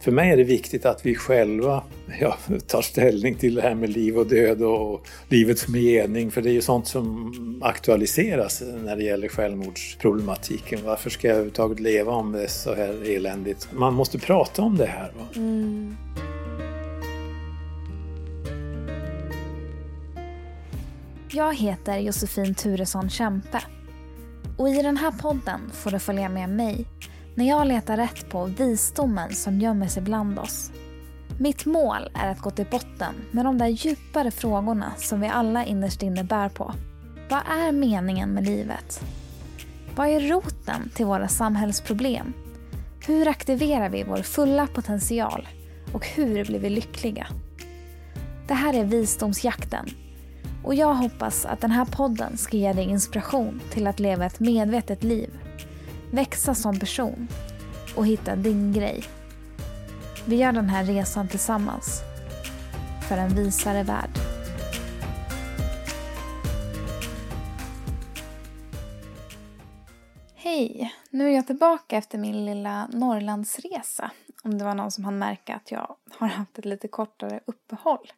För mig är det viktigt att vi själva ja, tar ställning till det här med liv och död och livets mening. För det är ju sånt som aktualiseras när det gäller självmordsproblematiken. Varför ska jag överhuvudtaget leva om det är så här eländigt? Man måste prata om det här. Mm. Jag heter Josefin Turesson Kämpe. Och i den här podden får du följa med mig när jag letar rätt på visdomen som gömmer sig bland oss. Mitt mål är att gå till botten med de där djupare frågorna som vi alla innerst inne bär på. Vad är meningen med livet? Vad är roten till våra samhällsproblem? Hur aktiverar vi vår fulla potential? Och hur blir vi lyckliga? Det här är Visdomsjakten och jag hoppas att den här podden ska ge dig inspiration till att leva ett medvetet liv, växa som person och hitta din grej. Vi gör den här resan tillsammans för en visare värld. Hej! Nu är jag tillbaka efter min lilla Norrlandsresa. Om det var någon som hann märka att jag har haft ett lite kortare uppehåll.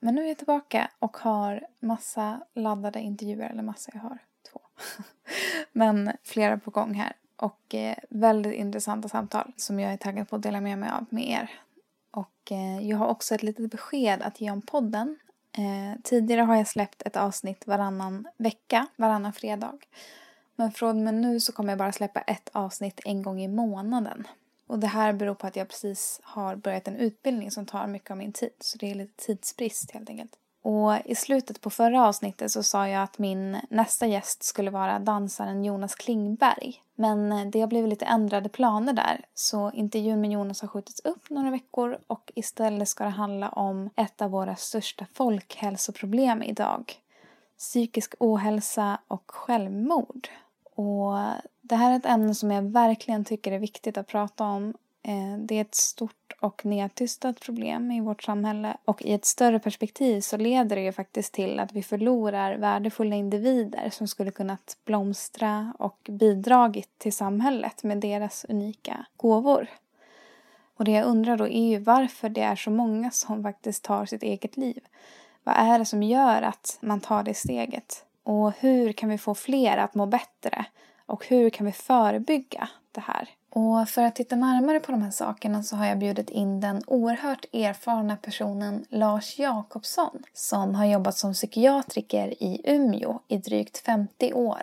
Men nu är jag tillbaka och har massa laddade intervjuer, eller massa, jag har. Men flera på gång här. Och eh, väldigt intressanta samtal som jag är taggad på att dela med mig av med er. Och eh, jag har också ett litet besked att ge om podden. Eh, tidigare har jag släppt ett avsnitt varannan vecka, varannan fredag. Men från och med nu så kommer jag bara släppa ett avsnitt en gång i månaden. Och det här beror på att jag precis har börjat en utbildning som tar mycket av min tid. Så det är lite tidsbrist helt enkelt. Och i slutet på förra avsnittet så sa jag att min nästa gäst skulle vara dansaren Jonas Klingberg. Men eh, det har blivit lite ändrade planer där. Så intervjun med Jonas har skjutits upp några veckor och istället ska det handla om ett av våra största folkhälsoproblem idag. Psykisk ohälsa och självmord. Och det här är ett ämne som jag verkligen tycker är viktigt att prata om. Eh, det är ett stort och nedtystat problem i vårt samhälle och i ett större perspektiv så leder det ju faktiskt till att vi förlorar värdefulla individer som skulle kunnat blomstra och bidragit till samhället med deras unika gåvor. Och det jag undrar då är ju varför det är så många som faktiskt tar sitt eget liv. Vad är det som gör att man tar det steget? Och hur kan vi få fler att må bättre? Och hur kan vi förebygga det här? Och för att titta närmare på de här sakerna så har jag bjudit in den oerhört erfarna personen Lars Jakobsson som har jobbat som psykiatriker i Umeå i drygt 50 år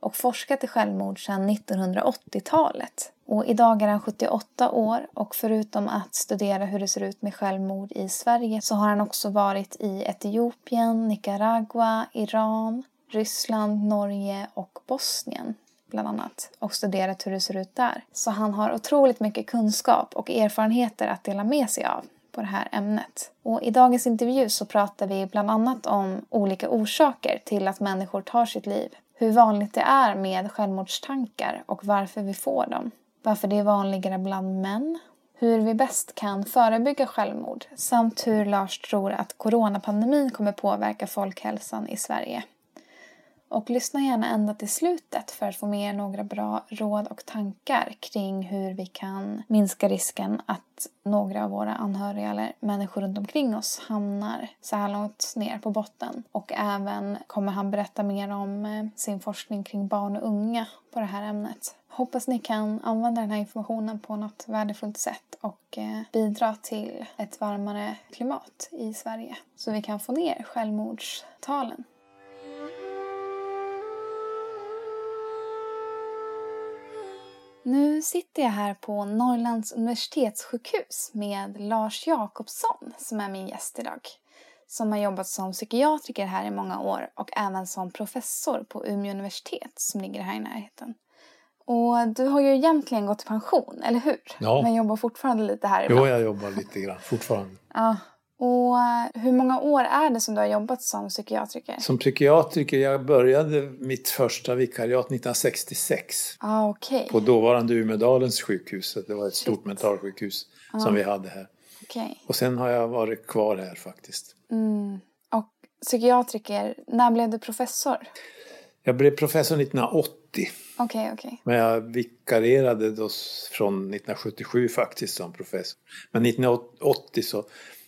och forskat i självmord sedan 1980-talet. Och idag är han 78 år och förutom att studera hur det ser ut med självmord i Sverige så har han också varit i Etiopien, Nicaragua, Iran, Ryssland, Norge och Bosnien bland annat och studerat hur det ser ut där. Så han har otroligt mycket kunskap och erfarenheter att dela med sig av på det här ämnet. Och I dagens intervju så pratar vi bland annat om olika orsaker till att människor tar sitt liv. Hur vanligt det är med självmordstankar och varför vi får dem. Varför det är vanligare bland män. Hur vi bäst kan förebygga självmord samt hur Lars tror att coronapandemin kommer påverka folkhälsan i Sverige. Och lyssna gärna ända till slutet för att få med er några bra råd och tankar kring hur vi kan minska risken att några av våra anhöriga eller människor runt omkring oss hamnar så här långt ner på botten. Och även kommer han berätta mer om eh, sin forskning kring barn och unga på det här ämnet. Hoppas ni kan använda den här informationen på något värdefullt sätt och eh, bidra till ett varmare klimat i Sverige så vi kan få ner självmordstalen. Nu sitter jag här på Norrlands universitetssjukhus med Lars Jakobsson som är min gäst idag. Som har jobbat som psykiatriker här i många år och även som professor på Umeå universitet som ligger här i närheten. Och du har ju egentligen gått i pension, eller hur? Ja. Men jobbar fortfarande lite här ibland. Jo, jag jobbar lite grann fortfarande. Ja, och eh, hur många år är det som du har jobbat som psykiatriker? Som psykiatriker, jag började mitt första vikariat 1966. Ah, okay. På dåvarande Umedalens sjukhus. Det var ett Shit. stort mentalsjukhus ah. som vi hade här. Okay. Och sen har jag varit kvar här faktiskt. Mm. Och psykiatriker, när blev du professor? Jag blev professor 1980 Okej, okej. Men jag vikarierade då från 1977 faktiskt som professor. Men 1980 så,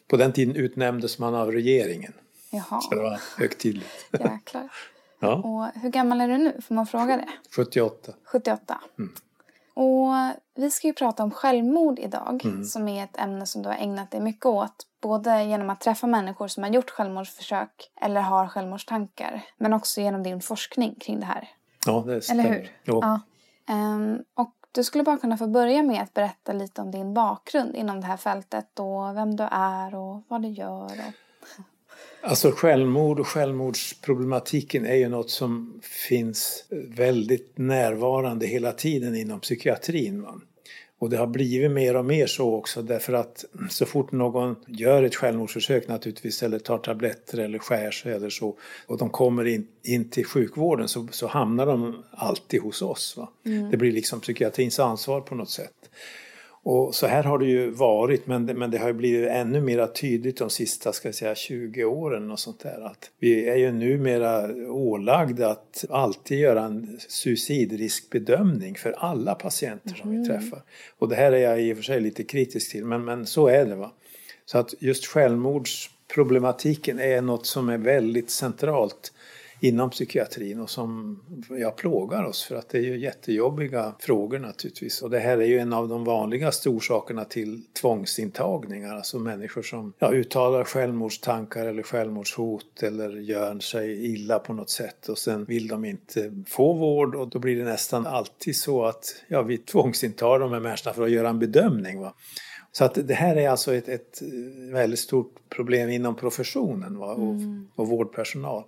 på den tiden utnämndes man av regeringen. Jaha, Så det var högtidligt. jäklar. Ja, Och hur gammal är du nu? Får man fråga det? 78. 78. Mm. Och vi ska ju prata om självmord idag, Mm. som är ett ämne som du har ägnat dig mycket åt. Både genom att träffa människor som har gjort självmordsförsök eller har självmordstankar. Men också genom din forskning kring det här. Ja, det stämmer. Eller hur? Jo. Ja. Ehm, och du skulle bara kunna få börja med att berätta lite om din bakgrund inom det här fältet och vem du är och vad du gör. Och... Alltså självmord och självmordsproblematiken är ju något som finns väldigt närvarande hela tiden inom psykiatrin. Va? Och det har blivit mer och mer så också därför att så fort någon gör ett självmordsförsök naturligtvis eller tar tabletter eller skär sig eller så och de kommer in, in till sjukvården så, så hamnar de alltid hos oss. Va? Det blir liksom psykiatrins ansvar på något sätt. Och så här har det ju varit men det, men det har blivit ännu mer tydligt de sista ska jag säga, 20 åren och sånt där. Att vi är ju numera ålagda att alltid göra en suicidriskbedömning för alla patienter som vi träffar. Och det här är jag i och för sig lite kritisk till men, men så är det. va. Så att just självmordsproblematiken är något som är väldigt centralt inom psykiatrin och som jag plågar oss för att det är ju jättejobbiga frågor naturligtvis. Och det här är ju en av de vanligaste orsakerna till tvångsintagningar, alltså människor som ja, uttalar självmordstankar eller självmordshot eller gör sig illa på något sätt och sen vill de inte få vård och då blir det nästan alltid så att ja, vi tvångsintar de här människorna för att göra en bedömning. Va? Så att det här är alltså ett, ett väldigt stort problem inom professionen va? Och, och vårdpersonal.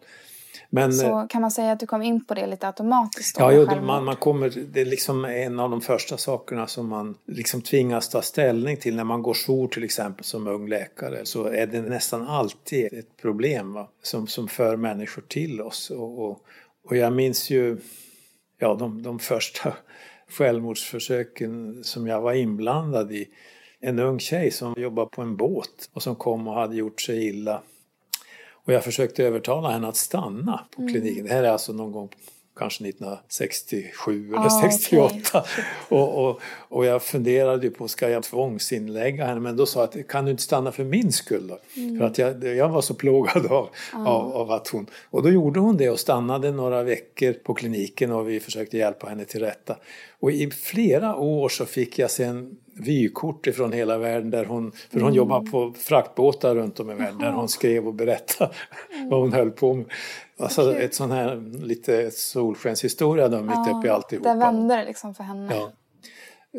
Men, Så kan man säga att du kom in på det lite automatiskt? Ja, jo, man, man kommer, det är liksom en av de första sakerna som man liksom tvingas ta ställning till när man går jour till exempel som ung läkare. Så är det nästan alltid ett problem va? Som, som för människor till oss. Och, och, och jag minns ju ja, de, de första självmordsförsöken som jag var inblandad i. En ung tjej som jobbade på en båt och som kom och hade gjort sig illa. Och jag försökte övertala henne att stanna på kliniken. Det här är alltså någon gång kanske 1967 eller Ah, 68. Och, och, och jag funderade ju på, ska jag tvångsinlägga henne? Men då sa jag, att kan du inte stanna för min skull då? För att jag, jag var så plågad av, av, av att hon... Och då gjorde hon det och stannade några veckor på kliniken och vi försökte hjälpa henne till rätta. Och i flera år så fick jag sen vykort ifrån hela världen där hon, för hon jobbar på fraktbåtar runt om i världen, där hon skrev och berättade vad hon höll på med. Alltså ett sån här lite solskenshistoria då, mitt uppe i alltihopa. Där vände det liksom för henne. Ja.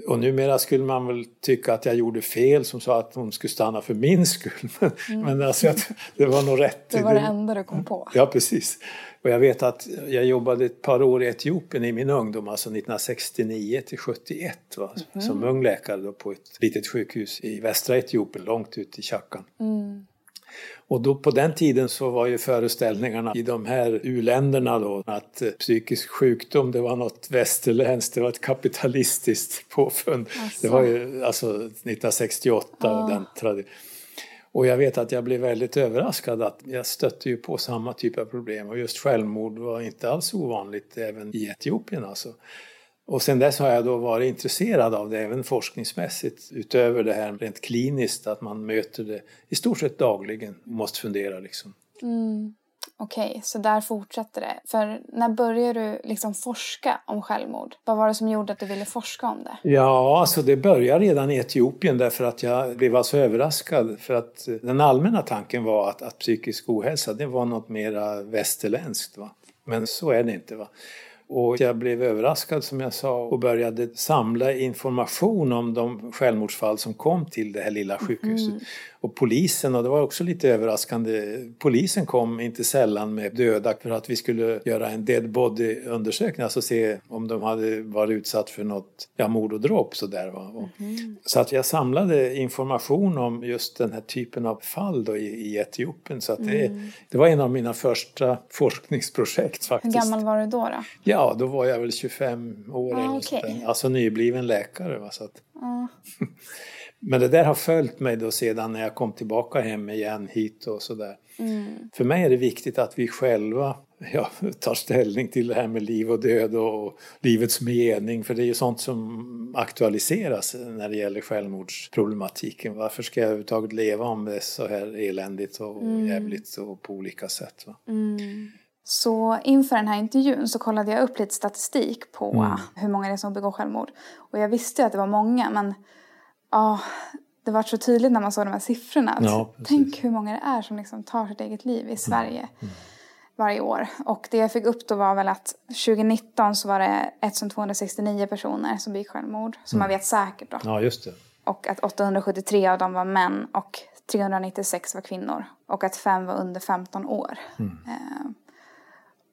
Och numera skulle man väl tycka att jag gjorde fel som sa att hon skulle stanna för min skull. Men, men alltså, att det var nog rätt. Det var det enda du kom på. Ja, precis. Och jag vet att jag jobbade ett par år i Etiopien i min ungdom, alltså 1969 till 71 va? som ung läkare då på ett litet sjukhus i västra Etiopien, långt ut i Chakkan. Och då på den tiden så var ju föreställningarna i de här uländerna då att eh, psykisk sjukdom det var något västerländskt, det var ett kapitalistiskt påfund. Det var ju alltså 1968 och den traditionen. Och jag vet att jag blev väldigt överraskad att jag stötte ju på samma typ av problem och just självmord var inte alls ovanligt även i Etiopien alltså. Och sen dess har jag då varit intresserad av det även forskningsmässigt utöver det här rent kliniskt att man möter det i stort sett dagligen och måste fundera liksom. Okej, så där fortsätter det. För när började du liksom forska om självmord? Vad var det som gjorde att du ville forska om det? Ja, alltså det började redan i Etiopien därför att jag blev alltså överraskad för att den allmänna tanken var att, att psykisk ohälsa det var något mera västerländskt. Va? Men så är det inte. Va? Och jag blev överraskad som jag sa och började samla information om de självmordsfall som kom till det här lilla sjukhuset. Mm. Och polisen, och det var också lite överraskande, polisen kom inte sällan med döda för att vi skulle göra en dead body undersökning, alltså se om de hade varit utsatt för något, ja mord och dråp sådär. Va? Och, Så att jag samlade information om just den här typen av fall då i, i Etiopien. Så att det, det var en av mina första forskningsprojekt Hur faktiskt. gammal var du då? då? Ja, då var jag väl 25 år Ah, eller där. Alltså nybliven läkare. Va? Så att... Men det där har följt mig då sedan när jag kom tillbaka hem igen hit och sådär. För mig är det viktigt att vi själva ja, tar ställning till det här med liv och död och livets mening. För det är ju sånt som aktualiseras när det gäller självmordsproblematiken. Varför ska jag överhuvudtaget leva om det är så här eländigt och mm. jävligt och på olika sätt? Mm. Så inför den här intervjun så kollade jag upp lite statistik på mm. hur många det är som begår självmord. Och jag visste att det var många men ja, det var så tydligt när man såg de här siffrorna. Ja, tänk hur många det är som liksom tar sitt eget liv i Sverige. Mm. mm varje år. Och det jag fick upp då var väl att 2019 så var det 1269 personer som begick självmord. Som mm. man vet säkert då. Ja, just det. Och att 873 av dem var män och 396 var kvinnor. Och att fem var under 15 år. Mm. Eh,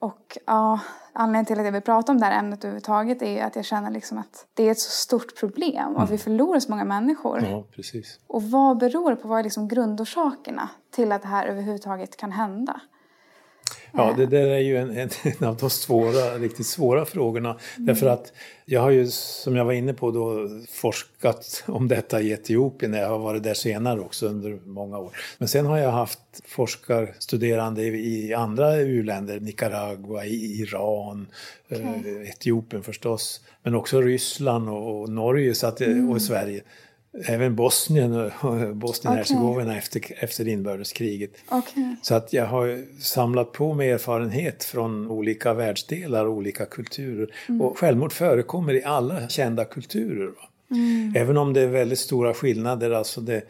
och ja, anledningen till att jag vill prata om det här ämnet överhuvudtaget är att jag känner liksom att det är ett så stort problem och att vi mm. förlorar så många människor. Ja, precis. Och vad beror det på? Vad är liksom grundorsakerna till att det här överhuvudtaget kan hända? Ja, det där är ju en, en, en av de svåra, riktigt svåra frågorna. Mm. Därför att jag har ju, som jag var inne på, då, forskat om detta i Etiopien. Jag har varit där senare också under många år. Men sen har jag haft forskarstuderande i andra u-länder, Nicaragua, Iran, okay. eh, Etiopien förstås. Men också Ryssland och, och Norge så att, mm. och Sverige även Bosnien och Bosnien-Hercegovina okay. efter, efter inbördeskriget. Okay. Så att jag har samlat på mig erfarenhet från olika världsdelar och olika kulturer. Mm. Och självmord förekommer i alla kända kulturer. Mm. Även om det är väldigt stora skillnader. Alltså det,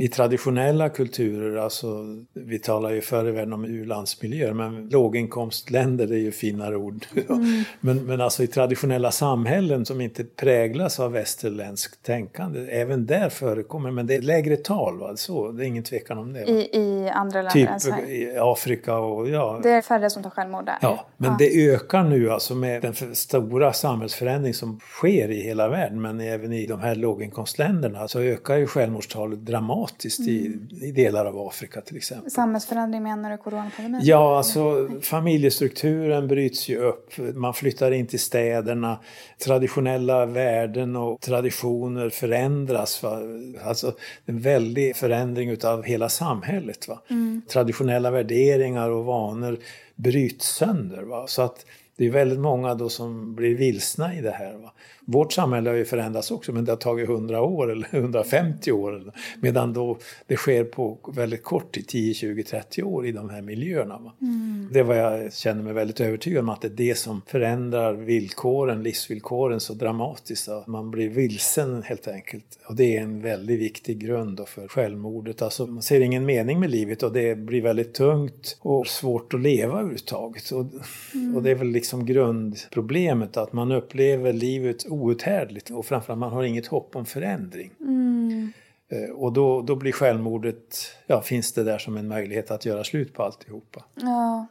i traditionella kulturer, alltså vi talar ju förr i världen om u-landsmiljöer, men låginkomstländer är ju finare ord. Mm. men, men alltså i traditionella samhällen som inte präglas av västerländskt tänkande, även där förekommer, men det är lägre tal, va? Så, det är ingen tvekan om det. I, I, andra länder Typ i Afrika och ja. Det är färre som tar självmord där. Ja, men ja. det ökar nu alltså med den stora samhällsförändring som sker i hela världen, men även i de här låginkomstländerna så ökar ju självmordstalet dramatiskt dramatiskt i, mm. i delar av Afrika till exempel. Samhällsförändring menar du coronapandemin? Ja, alltså familjestrukturen bryts ju upp. Man flyttar in till städerna. Traditionella värden och traditioner förändras. Va? Alltså en väldig förändring utav hela samhället. Va? Mm. Traditionella värderingar och vanor bryts sönder. Va? Så att det är väldigt många då som blir vilsna i det här. Va? Vårt samhälle har ju förändrats också men det har tagit 100 år eller 150 år. Medan då det sker på väldigt kort tid, 10, 20, 30 år i de här miljöerna. Mm. Det är vad jag känner mig väldigt övertygad om att det är det som förändrar villkoren, livsvillkoren så dramatiskt. Att man blir vilsen helt enkelt. Och det är en väldigt viktig grund för självmordet. Alltså man ser ingen mening med livet och det blir väldigt tungt och svårt att leva överhuvudtaget. Och, mm. och det är väl liksom grundproblemet att man upplever livet outhärdligt och framförallt man har inget hopp om förändring. Mm. Eh, och då, då blir självmordet, ja finns det där som en möjlighet att göra slut på alltihopa. Ja.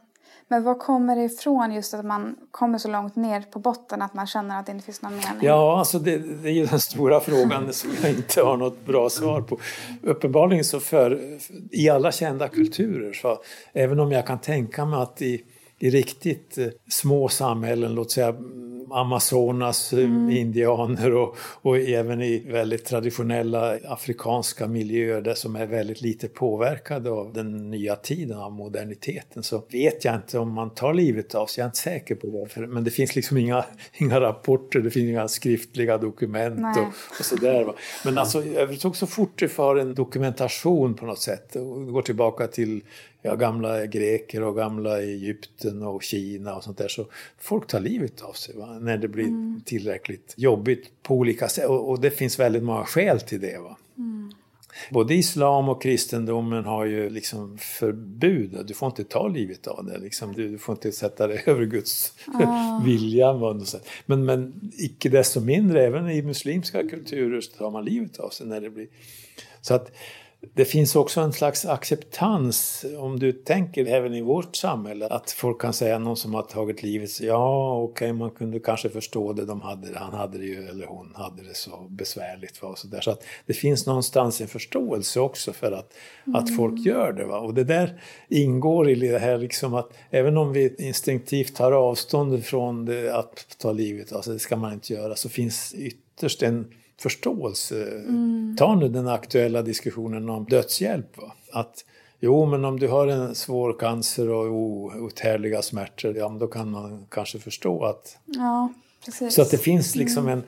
Men vad kommer det ifrån just att man kommer så långt ner på botten att man känner att det inte finns någon mening? Ja, alltså det, det är ju den stora frågan som jag inte har något bra svar på. Uppenbarligen så för, i alla kända kulturer, så även om jag kan tänka mig att i, i riktigt eh, små samhällen, låt säga Amazonas mm. indianer och, och även i väldigt traditionella afrikanska miljöer där som är väldigt lite påverkade av den nya tiden, av moderniteten. Så vet jag inte om man tar livet av sig, jag är inte säker på det. Men det finns liksom inga, inga rapporter, det finns inga skriftliga dokument och, och sådär. Men alltså, övrigt så fort det för en dokumentation på något sätt, och går tillbaka till ja, gamla greker och gamla Egypten och Kina och sånt där. Så folk tar livet av sig va? När det blir mm. tillräckligt jobbigt på olika sätt. Och, och, det finns väldigt många skäl till det. Va? Mm. Både islam och kristendomen har ju liksom förbud. Du får inte ta livet av det. Liksom. Du, får inte sätta dig över Guds ah. vilja. Men, men icke desto mindre, även i muslimska kulturer så tar man livet av sig när det blir... Så att det finns också en slags acceptans, om du tänker även i vårt samhälle, att folk kan säga någon som har tagit livet, ja okej okay, man kunde kanske förstå det, de hade, han hade det ju, eller hon hade det så besvärligt. Va, och så där. så att det finns någonstans en förståelse också för att, mm. att folk gör det. Va? Och det där ingår i det här liksom att även om vi instinktivt tar avstånd från det, att ta livet, alltså det ska man inte göra, så finns ytterst en förståelse. Mm. Ta nu den aktuella diskussionen om dödshjälp. Va? Att Jo, men om du har en svår cancer och outhärdliga smärtor, ja, då kan man kanske förstå att... Ja, precis. Så att det finns liksom en,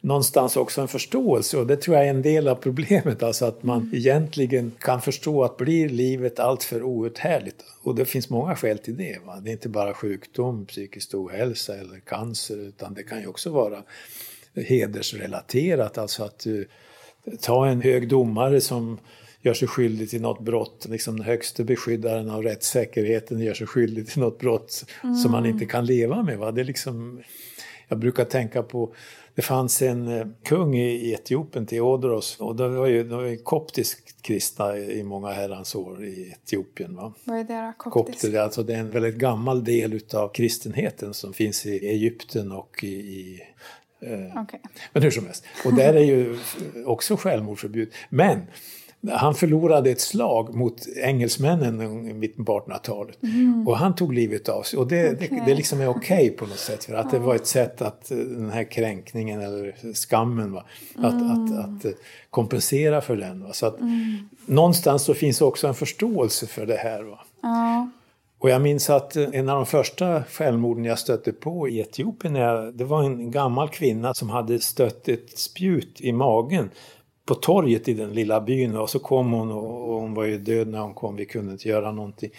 någonstans också en förståelse och det tror jag är en del av problemet. Alltså att man mm. egentligen kan förstå att blir livet alltför outhärdligt och det finns många skäl till det. Va? Det är inte bara sjukdom, psykisk ohälsa eller cancer utan det kan ju också vara hedersrelaterat. Alltså att du tar en hög domare som gör sig skyldig till något brott, liksom den högste beskyddaren av rättssäkerheten gör sig skyldig till något brott mm. som man inte kan leva med. Va? Det är liksom, jag brukar tänka på det fanns en eh, kung i Etiopien, Theodoros, och det var ju, det var ju kristna i många herrans år i Etiopien. Va? Vad är det då? Koptisk? Kopter, alltså det är en väldigt gammal del utav kristenheten som finns i Egypten och i, i eh, okay. Men hur som helst. Och där är ju också självmordsförbud. Men han förlorade ett slag mot engelsmännen i mitten på 1800-talet. Mm. Och han tog livet av sig. Och det, okay. det, det liksom är okej okay på något sätt. För att det var ett sätt att eh, den här kränkningen eller skammen, va? Att, mm. att, att, eh, kompensera för den. Va? Så att mm. någonstans så finns också en förståelse för det här. Va? Ja. Och jag minns att eh, en av de första självmorden jag stötte på i Etiopien, det var en gammal kvinna som hade stött ett spjut i magen på torget i den lilla byn och så kom hon och hon var ju död när hon kom, vi kunde inte göra någonting.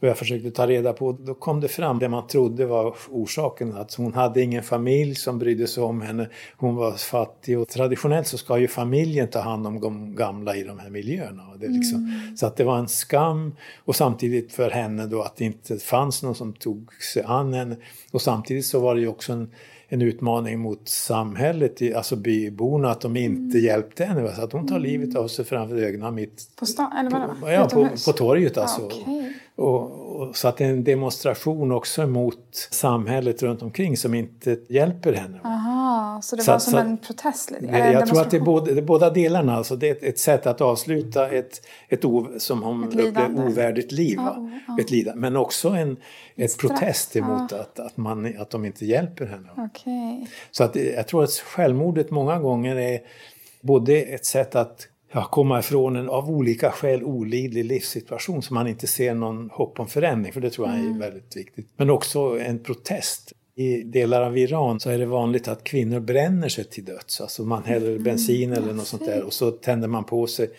Och jag försökte ta reda på, då kom det fram det man trodde var orsaken, att hon hade ingen familj som brydde sig om henne, hon var fattig och traditionellt så ska ju familjen ta hand om de gamla i de här miljöerna. Det liksom, mm. Så att det var en skam och samtidigt för henne då att det inte fanns någon som tog sig an henne och samtidigt så var det ju också en en utmaning mot samhället, alltså byborna, att de inte mm. hjälpte henne. Så att hon tar livet av sig framför ögonen mitt på, stan, eller vadå? På, ja, på, på torget alltså. Ja, okay. och, och, så att det är en demonstration också mot samhället runt omkring som inte hjälper henne. Så det så var som så, en protest? Lite, jag tror att det är båda, det är båda delarna. Alltså det är ett, ett sätt att avsluta ett, ett ov, som hon upplevde ovärdigt liv. Ja, ja. Ett lidande. Men också en, ett protest emot ja. att, att, man, att de inte hjälper henne. Okay. Så att jag tror att självmordet många gånger är både ett sätt att ja, komma ifrån en av olika skäl olidlig livssituation som man inte ser någon hopp om förändring, för det tror jag är mm. väldigt viktigt. Men också en protest. I delar av Iran så är det vanligt att kvinnor bränner sig till döds. Alltså man häller mm. bensin eller något sånt där och så tänder man på sig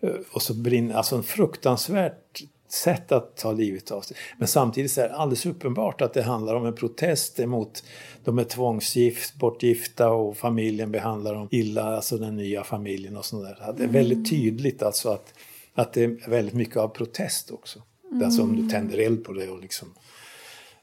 eh, och så brinner, alltså en fruktansvärt sätt att ta livet av sig. Men samtidigt är det alldeles uppenbart att det handlar om en protest emot de är tvångsgift, bortgifta och familjen behandlar dem illa, alltså den nya familjen och sådär. Det är väldigt mm. tydligt alltså att, att det är väldigt mycket av protest också. Mm. Alltså om du tänder eld på det och liksom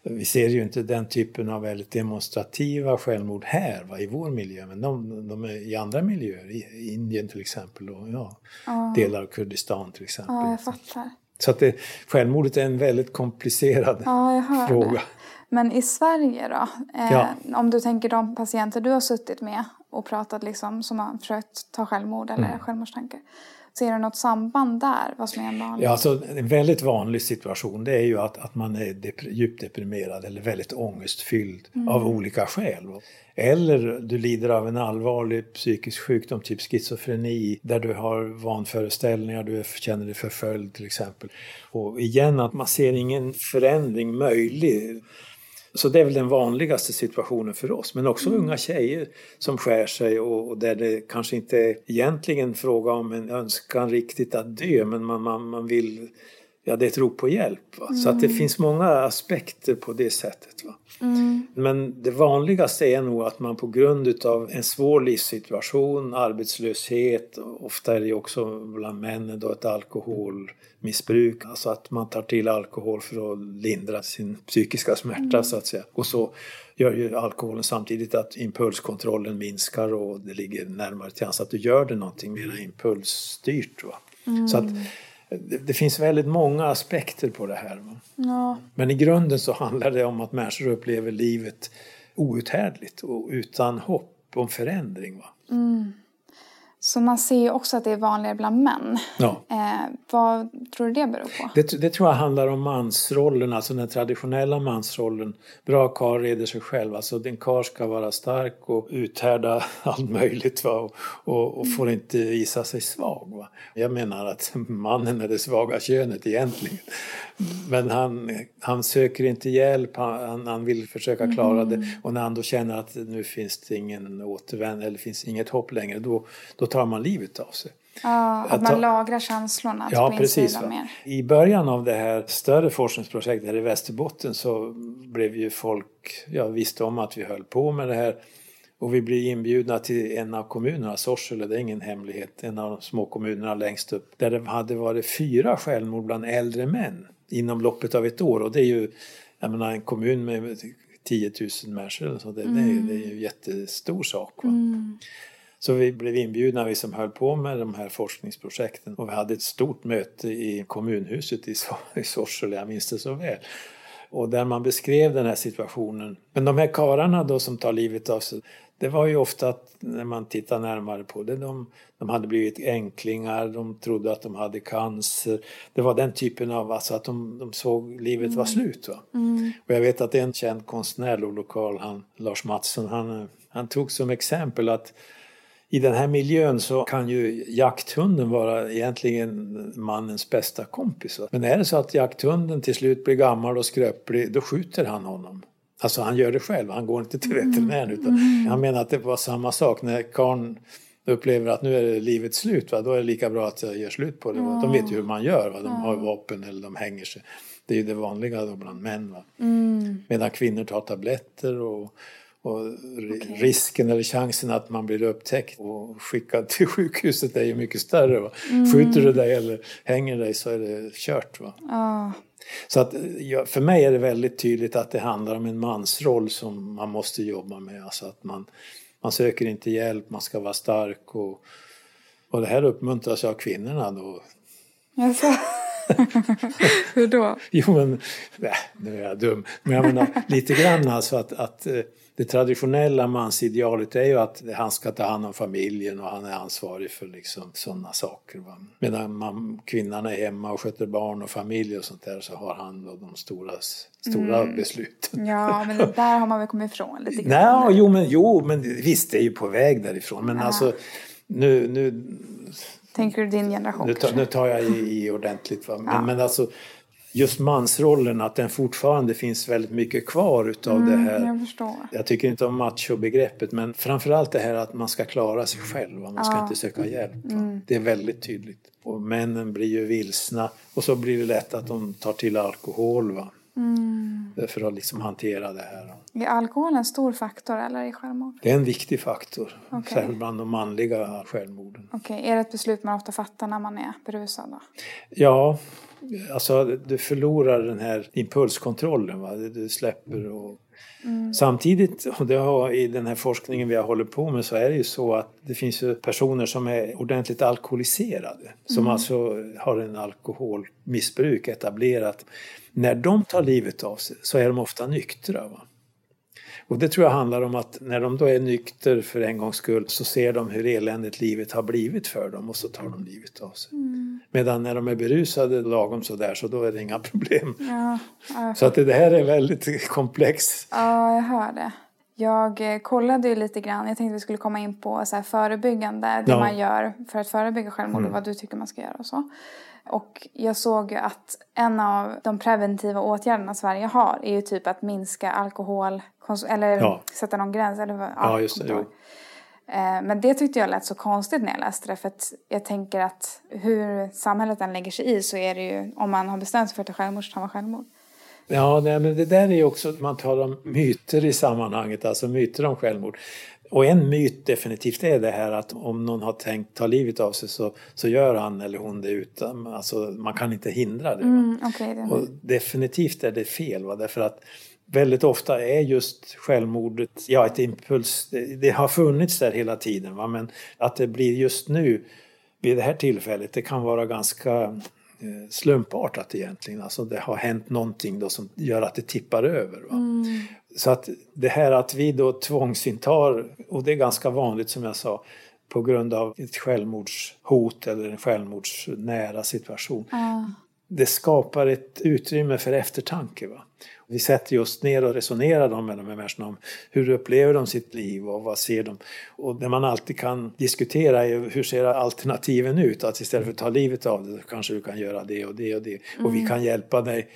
vi ser ju inte den typen av väldigt demonstrativa självmord här va, i vår miljö, men de, de är i andra miljöer, i Indien till exempel och ja, ja. delar av Kurdistan till exempel. Ja, jag fattar. Så att det, självmordet är en väldigt komplicerad ja, fråga. Det. Men i Sverige då? Eh, ja. Om du tänker de patienter du har suttit med och pratat liksom som har försökt ta självmord eller mm. självmordstankar. Ser du något samband där? Vad som är en vanlig? Ja, alltså, en väldigt vanlig situation det är ju att, att man är dep djupt deprimerad eller väldigt ångestfylld mm. av olika skäl. Eller du lider av en allvarlig psykisk sjukdom, typ schizofreni, där du har vanföreställningar, du känner dig förföljd till exempel. Och igen, att man ser ingen förändring möjlig. Så det är väl den vanligaste situationen för oss. Men också mm. unga tjejer som skär sig och, och, där det kanske inte är egentligen fråga om en önskan riktigt att dö men man, man, man vill ja, det är ett rop på hjälp. Mm. Så att det mm. finns många aspekter på det sättet. Va? Mm. Men det vanligaste är nog att man på grund av en svår livssituation, arbetslöshet, ofta är det också bland männen då ett alkoholmissbruk, alltså att man tar till alkohol för att lindra sin psykiska smärta mm. så att säga. Och så gör ju alkoholen samtidigt att impulskontrollen minskar och det ligger närmare till hands att du gör det någonting mer impulsstyrt. Va? Mm. Så att det, det, finns väldigt många aspekter på det här. Ja. Men i grunden så handlar det om att människor upplever livet outhärdligt och utan hopp om förändring. Mm. Så man ser ju också att det är vanligare bland män. Ja. Eh, vad tror du det beror på? Det, det, tror jag handlar om mansrollen, alltså den traditionella mansrollen. Bra karl reder sig själv, alltså en karl ska vara stark och uthärda allt möjligt va? Och, och, och får inte visa sig svag. Va? Jag menar att mannen är det svaga könet egentligen. Men han, han söker inte hjälp, han, han vill försöka klara mm. det. Och när han då känner att nu finns det ingen återvändo eller finns inget hopp längre, då, då tar man livet av sig. Ja, att man lagrar känslorna ja, på precis, mer. I början av det här större forskningsprojektet här i Västerbotten så blev ju folk, ja visste om att vi höll på med det här och vi blev inbjudna till en av kommunerna, Sorsele, det är ingen hemlighet, en av de små kommunerna längst upp, där det hade varit fyra självmord bland äldre män inom loppet av ett år. Och det är ju, jag menar en kommun med 10 000 människor, så det, mm. det, är, det är ju en jättestor sak. Mm. Så vi blev inbjudna, vi som höll på med de här forskningsprojekten. Och vi hade ett stort möte i kommunhuset i Sorsele, jag minns det så väl. Och där man beskrev den här situationen. Men de här kararna då som tar livet av sig, det var ju ofta att när man tittar närmare på det, de, de hade blivit änklingar, de trodde att de hade cancer. Det var den typen av, alltså att de, de såg livet mm. var slut. Va? Mm. Och jag vet att en känd konstnär, lokal, han, Lars Mattsson, han, han tog som exempel att i den här miljön så kan ju jakthunden vara egentligen mannens bästa kompis. Men är det så att jakthunden till slut blir gammal och skröplig, då skjuter han honom. Alltså han gör det själv, han går inte till mm. veterinären. Utan mm. Han menar att det var samma sak när karln upplever att nu är livet slut, va? då är det lika bra att jag gör slut på det. Va? De vet ju hur man gör, va? de har vapen eller de hänger sig. Det är ju det vanliga då bland män. Va? Mm. Medan kvinnor tar tabletter och och okay. risken eller chansen att man blir upptäckt och skickad till sjukhuset är ju mycket större. Va? Mm. Skjuter du dig eller hänger dig så är det kört. Va? Oh. Så att, för mig är det väldigt tydligt att det handlar om en mansroll som man måste jobba med. Alltså att man, man söker inte hjälp, man ska vara stark. Och, och det här uppmuntras av kvinnorna då. Alltså. Hur då? Jo men, nej, nu är jag dum. Men jag menar lite grann alltså att, att eh, det traditionella mansidealet är ju att han ska ta hand om familjen och han är ansvarig för liksom sådana saker. Va? Medan man, kvinnan är hemma och sköter barn och familj och sånt där så har han då de stora, stora mm. besluten. Ja, men det där har man väl kommit ifrån lite grann. Nej, jo, men, jo, men visst, det är ju på väg därifrån. Men ja. alltså nu, nu Tänker du din generation? Nu, tar, nu tar jag i, i ordentligt. Va? Men, ja. men alltså, just mansrollen, att den fortfarande finns väldigt mycket kvar utav mm, det här. Jag, förstår. jag tycker inte om macho-begreppet men framförallt det här att man ska klara sig själv, man ska ja. inte söka hjälp. Mm. Det är väldigt tydligt. Och männen blir ju vilsna och så blir det lätt att de tar till alkohol. Va? Mm. För att liksom hantera det här. Är alkohol en stor faktor eller i självmord? Det är en viktig faktor, okay. särskilt bland de manliga självmorden. Okej, okay. är det ett beslut man ofta fattar när man är berusad då? Ja, alltså du förlorar den här impulskontrollen. Va? Du släpper och Mm. Samtidigt, och det har, i den här forskningen vi har hållit på med, så är det ju så att det finns ju personer som är ordentligt alkoholiserade. Som mm. alltså har en alkoholmissbruk etablerat. När de tar livet av sig så är de ofta nyktra. Va? Och det tror jag handlar om att när de då är nykter för en gångs skull så ser de hur eländigt livet har blivit för dem och så tar de livet av sig. Mm. Medan när de är berusade lagom sådär så då är det inga problem. Ja, så att det här är väldigt komplext. Ja, jag hör det. Jag eh, kollade ju lite grann, jag tänkte vi skulle komma in på så förebyggande, det ja. man gör för att förebygga självmord mm. och vad du tycker man ska göra och så. Och jag såg ju att en av de preventiva åtgärderna Sverige har är ju typ att minska alkohol, eller ja. sätta någon gräns. Eller, ja, ja just det. Eh, men det tyckte jag lät så konstigt när jag läste det. För att jag tänker att hur samhället än lägger sig i så är det ju, om man har bestämt sig för att ta självmord så tar man självmord. Ja, nej, men det där är ju också, man talar om myter i sammanhanget, alltså myter om självmord. Och en myt definitivt är det här att om någon har tänkt ta livet av sig så, så gör han eller hon det utan, alltså man kan inte hindra det. Mm, okay, det och definitivt är det fel, va? därför att väldigt ofta är just självmordet, ja ett impuls, det, det har funnits där hela tiden va? men att det blir just nu vid det här tillfället, det kan vara ganska slumpartat egentligen. Alltså det har hänt någonting då som gör att det tippar över. Mm. Så att det här att vi då tvångsintar, och det är ganska vanligt som jag sa, på grund av ett självmordshot eller en självmordsnära situation. Mm. Det skapar ett utrymme för eftertanke. Va? Vi sätter oss ner och resonerar med de här människorna om hur upplever de sitt liv och vad ser de? Och det man alltid kan diskutera är hur ser alternativen ut? Att istället för att ta livet av det kanske du kan göra det och det och det. Mm. Och vi mm. kan hjälpa dig.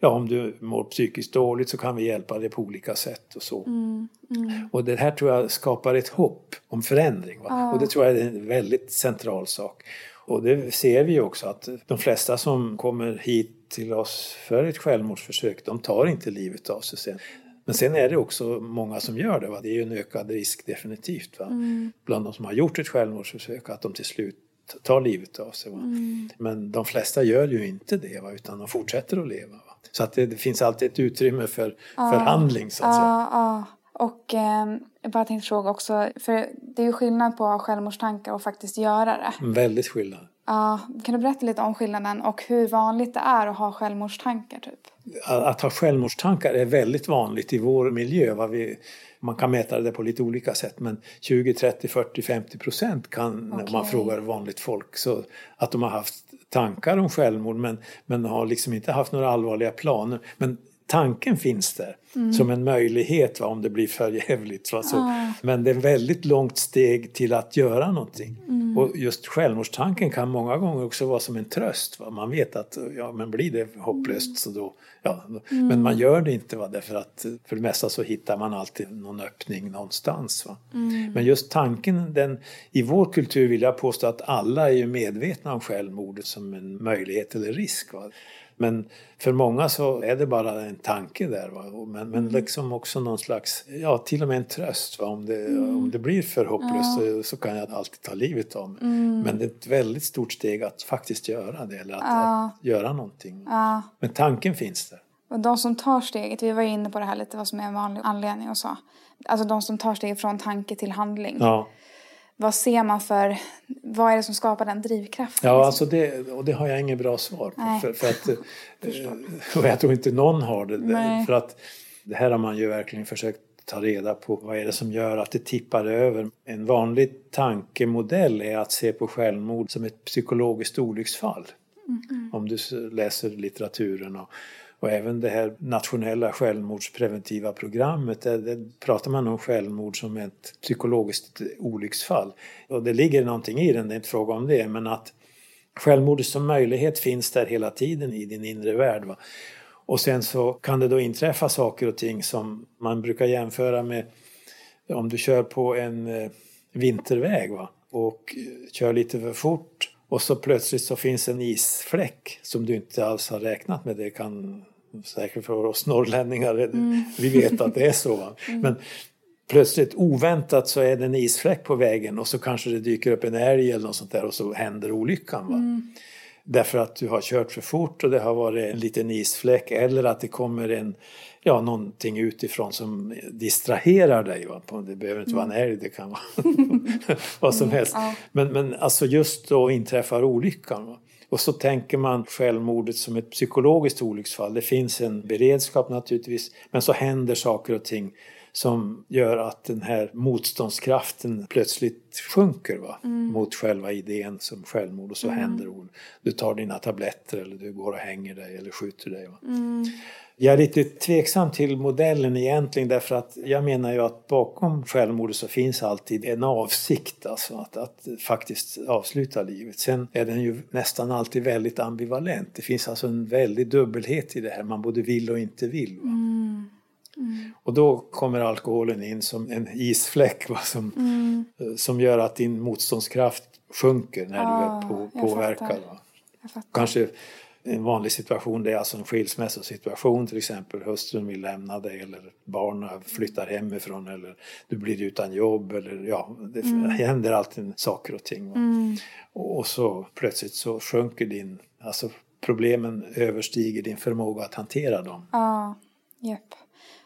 Ja, om du mår psykiskt dåligt så kan vi hjälpa dig på olika sätt och så. Mm. Mm. Och det här tror jag skapar ett hopp om förändring. Ah. Och det tror jag är en väldigt central sak. Och det ser vi också att de flesta som kommer hit till oss för ett självmordsförsök, de tar inte livet av sig sen. Men sen är det också många som gör det. Va? Det är ju en ökad risk definitivt. Va? Mm. Bland de som har gjort ett självmordsförsök att de till slut tar livet av sig. Mm. Men de flesta gör ju inte det va? utan de fortsätter att leva. Va? Så att det, det, finns alltid ett utrymme för ah, förhandling så att säga. Ah, och eh, jag bara tänkte fråga också, för det är ju skillnad på att ha självmordstankar och faktiskt göra det. Väldigt skillnad. Ja, kan du berätta lite om skillnaden och hur vanligt det är att ha självmordstankar? Typ? Att ha självmordstankar är väldigt vanligt i vår miljö. Vad vi, man kan mäta det på lite olika sätt men 20, 30, 40, 50 procent kan okay. man frågar vanligt folk. Så att de har haft tankar om självmord men, men har liksom inte haft några allvarliga planer. Men tanken finns där mm. som en möjlighet va, om det blir för jävligt. Va, så. Ah. Men det är ett väldigt långt steg till att göra någonting. Mm. Och just självmordstanken kan många gånger också vara som en tröst. Va? Man vet att ja, men blir det hopplöst så då, ja. Mm. Men man gör det inte va? därför att för det mesta så hittar man alltid någon öppning någonstans. Va? Mm. Men just tanken, den, i vår kultur vill jag påstå att alla är ju medvetna om självmordet som en möjlighet eller risk. Va? Men för många så är det bara en tanke där. Va? Men, men mm. liksom också någon slags, ja till och med en tröst. Va? Om, det, mm. om det blir för hopplöst ja. så, så, kan jag alltid ta livet av mig. Mm. Men det är ett väldigt stort steg att faktiskt göra det eller att, ja. att göra någonting. Ja. Men tanken finns där. Och de som tar steget, vi var inne på det här lite vad som är en vanlig anledning och så. Alltså de som tar steget från tanke till handling. Ja vad ser man för, vad är det som skapar den drivkraften? Ja, alltså det, och det har jag inget bra svar på. För, för, att, eh, och jag tror inte någon har det. Nej. För att det här har man ju verkligen försökt ta reda på. Vad är det som gör att det tippar över? En vanlig tankemodell är att se på självmord som ett psykologiskt olycksfall. Mm. Om du läser litteraturen och och även det här nationella självmordspreventiva programmet, där, där pratar man om självmord som ett psykologiskt olycksfall. Och det ligger någonting i den, det är inte fråga om det, men att självmordet som möjlighet finns där hela tiden i din inre värld. Va? Och sen så kan det då inträffa saker och ting som man brukar jämföra med om du kör på en eh, vinterväg va? och kör lite för fort och så plötsligt så finns en isfläck som du inte alls har räknat med. Det kan säkert för oss norrlänningar, mm. vi vet att det är så. Mm. Men plötsligt oväntat så är det en isfläck på vägen och så kanske det dyker upp en älg eller något sånt där och så händer olyckan. Va? Mm. Därför att du har kört för fort och det har varit en liten isfläck eller att det kommer en, ja, någonting utifrån som distraherar dig. Va? Det behöver inte vara en älg, det kan vara vad som mm, helst. Men, men alltså just då inträffar olyckan. Va? Och så tänker man självmordet som ett psykologiskt olycksfall. Det finns en beredskap naturligtvis, men så händer saker och ting som gör att den här motståndskraften plötsligt sjunker va? Mm. mot själva idén som självmord och så mm. händer ord. Du tar dina tabletter eller du går och hänger dig eller skjuter dig. Va? Mm. Jag är lite tveksam till modellen egentligen därför att jag menar ju att bakom självmordet så finns alltid en avsikt alltså att, att faktiskt avsluta livet. Sen är den ju nästan alltid väldigt ambivalent. Det finns alltså en väldig dubbelhet i det här, man både vill och inte vill. Mm. Mm. Och då kommer alkoholen in som en isfläck va, som, mm. som gör att din motståndskraft sjunker när ah, du är på, påverkad. Kanske en vanlig situation det är alltså en skilsmässosituation till exempel. Hustrun vill lämna dig eller barnen flyttar hemifrån eller du blir utan jobb eller ja, det mm. händer alltid saker och ting. Mm. Och, så plötsligt så sjunker din, alltså problemen överstiger din förmåga att hantera dem. Ja, japp.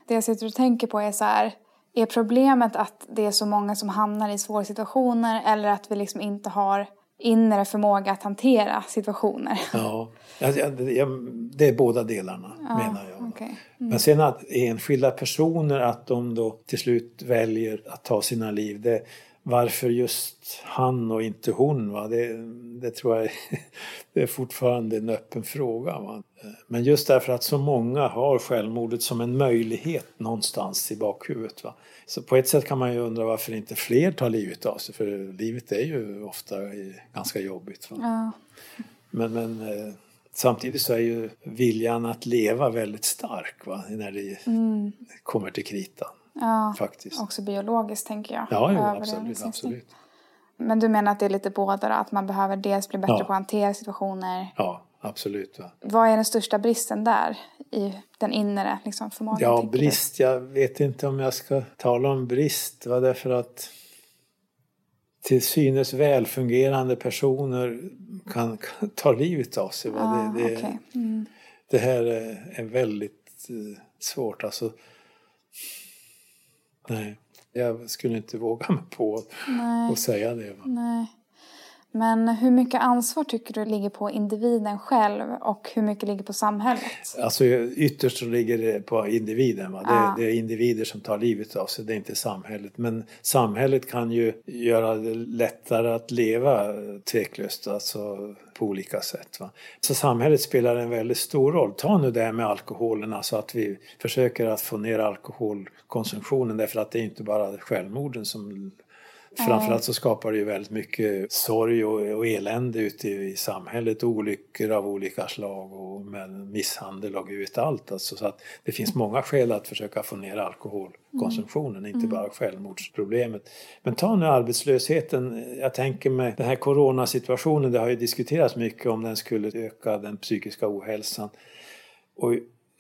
Det jag sitter och tänker på är så här, är problemet att det är så många som hamnar i svåra situationer eller att vi liksom inte har inre förmåga att hantera situationer. Ja, det är båda delarna ja, menar jag. Okay. Mm. Men sen att enskilda personer att de då till slut väljer att ta sina liv. Det, varför just han och inte hon? Va? Det, det tror jag är, det är fortfarande en öppen fråga. Va? Men just därför att så många har självmordet som en möjlighet någonstans i bakhuvudet. Va? Så på ett sätt kan man ju undra varför inte fler tar livet av sig för livet är ju ofta ganska jobbigt. Ja. Men, men eh, samtidigt så är ju viljan att leva väldigt stark va? när det Mm. kommer till kritan. Ja, Faktiskt. också biologiskt tänker jag. Ja, jo, absolut, absolut. Men du menar att det är lite båda då? Att man behöver dels bli bättre Ja. på att hantera situationer. Ja, absolut. Va? Vad är den största bristen där? I den inre liksom, förmågan? Ja, tänker du? brist. Jag vet inte om jag ska tala om brist. Va? Därför att till synes välfungerande personer kan, kan ta livet av sig. Va? Ah, det, det, okej. mm. det här är, är väldigt eh, svårt. Alltså, nej, jag skulle inte våga mig på att säga det. Nej. Men hur mycket ansvar tycker du ligger på individen själv och hur mycket ligger på samhället? Alltså ytterst så ligger det på individen. Va? Det, Ja. det är individer som tar livet av sig, det är inte samhället. Men samhället kan ju göra det lättare att leva tveklöst, alltså på olika sätt. Va? Så samhället spelar en väldigt stor roll. Ta nu det här med alkoholen, alltså att vi försöker att få ner alkoholkonsumtionen därför att det är inte bara självmorden som Framförallt så skapar det ju väldigt mycket sorg och, och elände ute i, samhället. Olyckor av olika slag och med misshandel och gud allt. Alltså, så att det finns många skäl att försöka få ner alkoholkonsumtionen, inte bara självmordsproblemet. Men ta nu arbetslösheten. Jag tänker mig den här coronasituationen, det har ju diskuterats mycket om den skulle öka den psykiska ohälsan. Och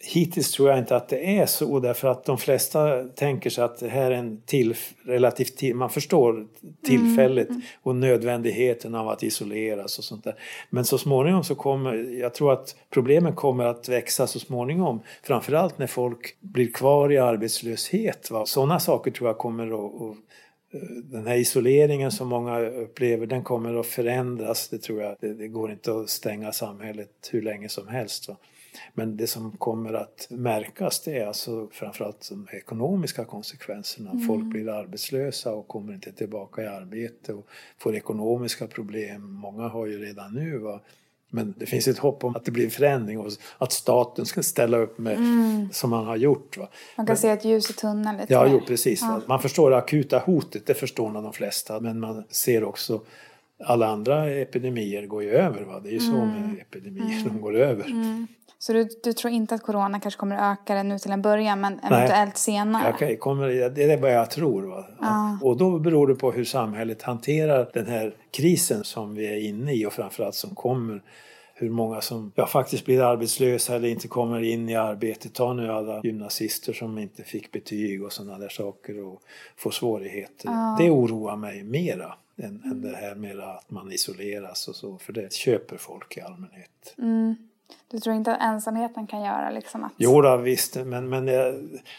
Hittills tror jag inte att det är så därför att de flesta tänker sig att det här är en till, relativt till, man förstår tillfället och nödvändigheten av att isoleras och sånt där. Men så småningom så kommer, jag tror att problemen kommer att växa så småningom. Framförallt när folk blir kvar i arbetslöshet. Va? Sådana saker tror jag kommer att, att den här isoleringen som många upplever den kommer att förändras. Det tror jag. Det, det går inte att stänga samhället hur länge som helst. Va? Men det som kommer att märkas det är alltså framförallt de ekonomiska konsekvenserna. Folk blir arbetslösa och kommer inte tillbaka i arbete och får ekonomiska problem. Många har ju redan nu. Va? Men det finns ett hopp om att det blir en förändring och att staten ska ställa upp med som man har gjort. Va? Man kan se ett ljus i tunneln lite Ja, jo, precis. va. Man förstår det akuta hotet, det förstår nog de flesta. Men man ser också alla andra epidemier går ju över. Va? Det är ju så med epidemier, de går över. Så du, du tror inte att corona kanske kommer öka nu till en början men eventuellt senare? Jag kan- kommer, det är vad jag tror. Va? Och då beror det på hur samhället hanterar den här krisen som vi är inne i och framförallt som kommer. Hur många som ja, faktiskt blir arbetslösa eller inte kommer in i arbete. Ta nu alla gymnasister som inte fick betyg och sådana där saker och får svårigheter. Det oroar mig mera än, än det här med att man isoleras och så. För det köper folk i allmänhet. Du tror inte att ensamheten kan göra liksom att... Jo, då, visst, men, men eh,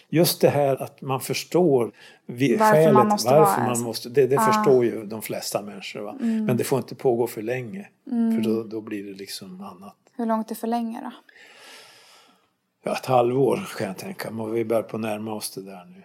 just det här att man förstår vi, Varför skälet man måste varför vara man måste. Det, det Ah. förstår ju de flesta människor. Va? Men det får inte pågå för länge. För då, då blir det liksom annat. Hur långt är för länge då? Ja, ett halvår kan jag tänka mig. Vi börjar på närma oss det där nu.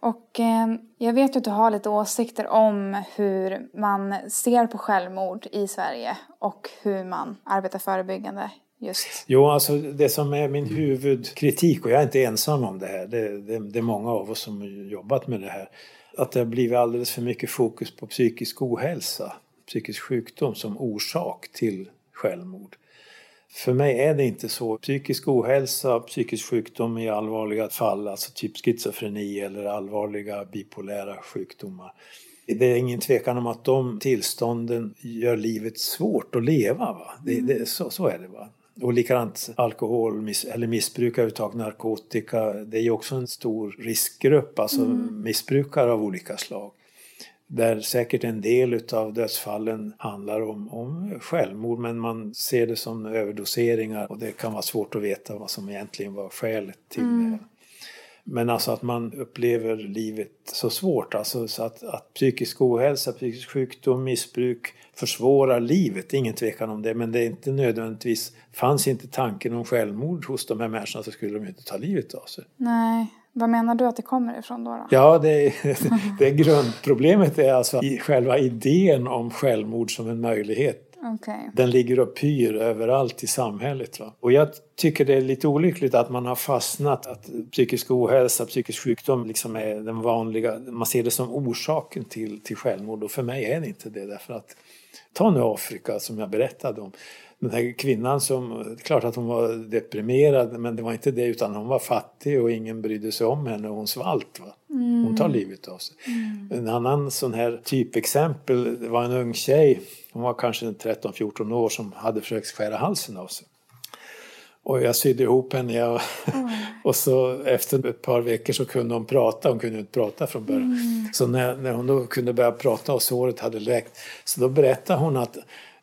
Och eh, jag vet ju att du har lite åsikter om hur man ser på självmord i Sverige och hur man arbetar förebyggande just. Jo, alltså det som är min huvudkritik, och jag är inte ensam om det här, det, det, det är många av oss som har jobbat med det här, att det har blivit alldeles för mycket fokus på psykisk ohälsa, psykisk sjukdom som orsak till självmord. För mig är det inte så. Psykisk ohälsa, psykisk sjukdom i allvarliga fall, alltså typ schizofreni eller allvarliga bipolära sjukdomar. Det är ingen tvekan om att de tillstånden gör livet svårt att leva. Va? Det, det, så, så är det. Va? Och likadant alkohol miss, eller missbruk överhuvudtaget, narkotika. Det är ju också en stor riskgrupp, alltså missbrukare av olika slag. Där säkert en del av dödsfallen handlar om, om självmord men man ser det som överdoseringar och det kan vara svårt att veta vad som egentligen var skälet till det. Men alltså att man upplever livet så svårt, alltså så att, att psykisk ohälsa, psykisk sjukdom, missbruk försvårar livet, ingen tvekan om det. Men det är inte nödvändigtvis, fanns inte tanken om självmord hos de här människorna så skulle de inte ta livet av sig. Nej, Vad menar du att det kommer ifrån då? då? Ja, det, det grundproblemet är alltså i själva idén om självmord som en möjlighet. Okay. Den ligger och pyr överallt i samhället. Va? Och jag tycker det är lite olyckligt att man har fastnat att psykisk ohälsa, psykisk sjukdom liksom är den vanliga, man ser det som orsaken till, till självmord och för mig är det inte det därför att ta nu Afrika som jag berättade om den här kvinnan som, klart att hon var deprimerad men det var inte det utan hon var fattig och ingen brydde sig om henne och hon svalt. Va? Mm. Hon tar livet av sig. Mm. En annan sån här typexempel det var en ung tjej, hon var kanske 13-14 år som hade försökt skära halsen av sig. Och jag sydde ihop henne och, mm. och så efter ett par veckor så kunde hon prata, hon kunde inte prata från början. Mm. Så när, när hon då kunde börja prata och såret hade läkt så då berättade hon att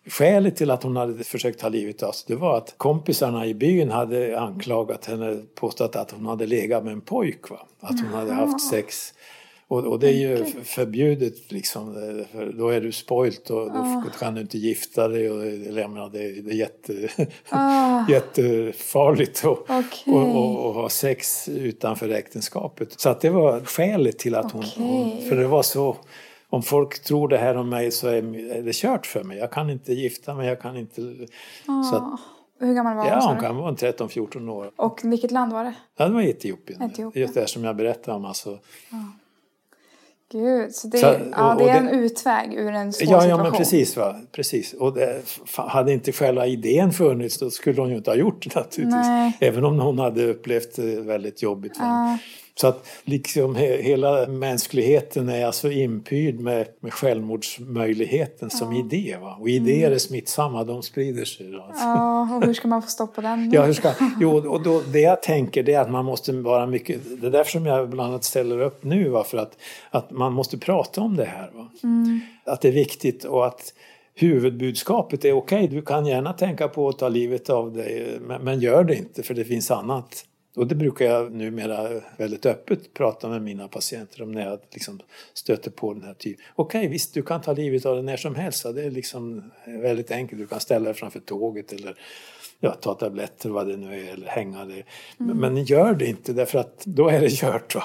Skälet till att hon hade försökt ta livet av sig det var att kompisarna i byn hade anklagat henne, påstått att hon hade legat med en pojk. Va? Att hon hade haft sex. Och, och det är ju förbjudet liksom, för då är du spoilt och då Ah. kan du inte gifta dig och jag menar, det, det är jätte, Ah. jättefarligt att Okej. och, och, och ha sex utanför äktenskapet. Så att det var skälet till att hon, hon Okej. för det var så om folk tror det här om mig så är det kört för mig. Jag kan inte gifta mig, jag kan inte... Så att. Hur gammal var hon? ja, hon en 13-14 år. Och vilket land var det? Ja, det var Etiopien. Etiopien. Just det som jag berättade om. Alltså. Gud, så det, Så- ja, och- det och är det- en utväg ur en svår Ja, ja, situation. men precis. Va? precis. Och det, hade inte själva idén funnits då skulle hon ju inte ha gjort det naturligtvis. Nej. Även om hon hade upplevt det väldigt jobbigt. Va? Ja. Så att liksom he, hela mänskligheten är alltså inpyrd med, med självmordsmöjligheten som idé. Va? Och idéer är smittsamma, de sprider sig. Då. Alltså. Mm. Ja, och hur ska man få stopp på den? Ja, hur ska, jo, och då, det jag tänker det är att man måste vara mycket, det är därför som jag bland annat ställer upp nu, va, för att, att man måste prata om det här. Va? Att det är viktigt och att huvudbudskapet är okej, du kan gärna tänka på att ta livet av dig, men, men gör det inte för det finns annat. Och det brukar jag numera väldigt öppet prata med mina patienter om när jag liksom stöter på den här typen. Okej, visst du kan ta livet av dig när som helst. Det är liksom väldigt enkelt. Du kan ställa dig framför tåget eller ja, ta tabletter vad det nu är eller hänga det. Men gör det inte därför att då är det kört. Va?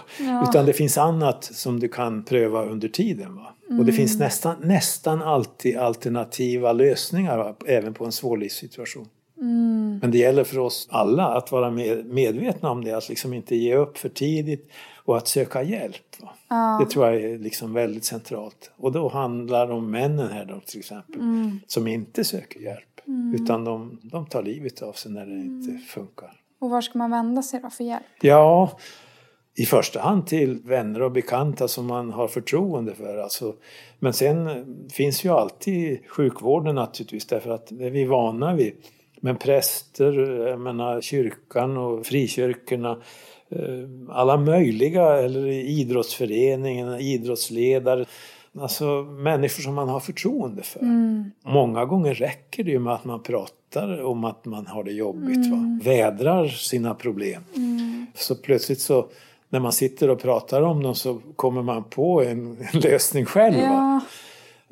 Utan det finns annat som du kan pröva under tiden. Va? Och det finns nästan, nästan alltid alternativa lösningar va? även på en svår livssituation. Men det gäller för oss alla att vara med, medvetna om det, att liksom inte ge upp för tidigt och att söka hjälp. Va? Det tror jag är liksom väldigt centralt. Och då handlar det om männen här då till exempel, som inte söker hjälp. Utan de, de tar livet av sig när det inte funkar. Och var ska man vända sig då för hjälp? Ja, i första hand till vänner och bekanta som man har förtroende för. Alltså, men sen finns ju alltid sjukvården naturligtvis därför att det är vi vana vid. Men präster, jag menar kyrkan och frikyrkorna, eh, alla möjliga, eller idrottsföreningen, idrottsledare. Alltså människor som man har förtroende för. Många gånger räcker det ju med att man pratar om att man har det jobbigt. Va? Vädrar sina problem. Så plötsligt så när man sitter och pratar om dem så kommer man på en, en lösning själv. Ja,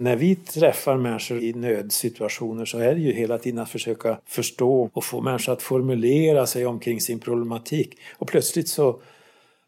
När vi träffar människor i nödsituationer så är det ju hela tiden att försöka förstå och få människor att formulera sig omkring sin problematik. Och plötsligt så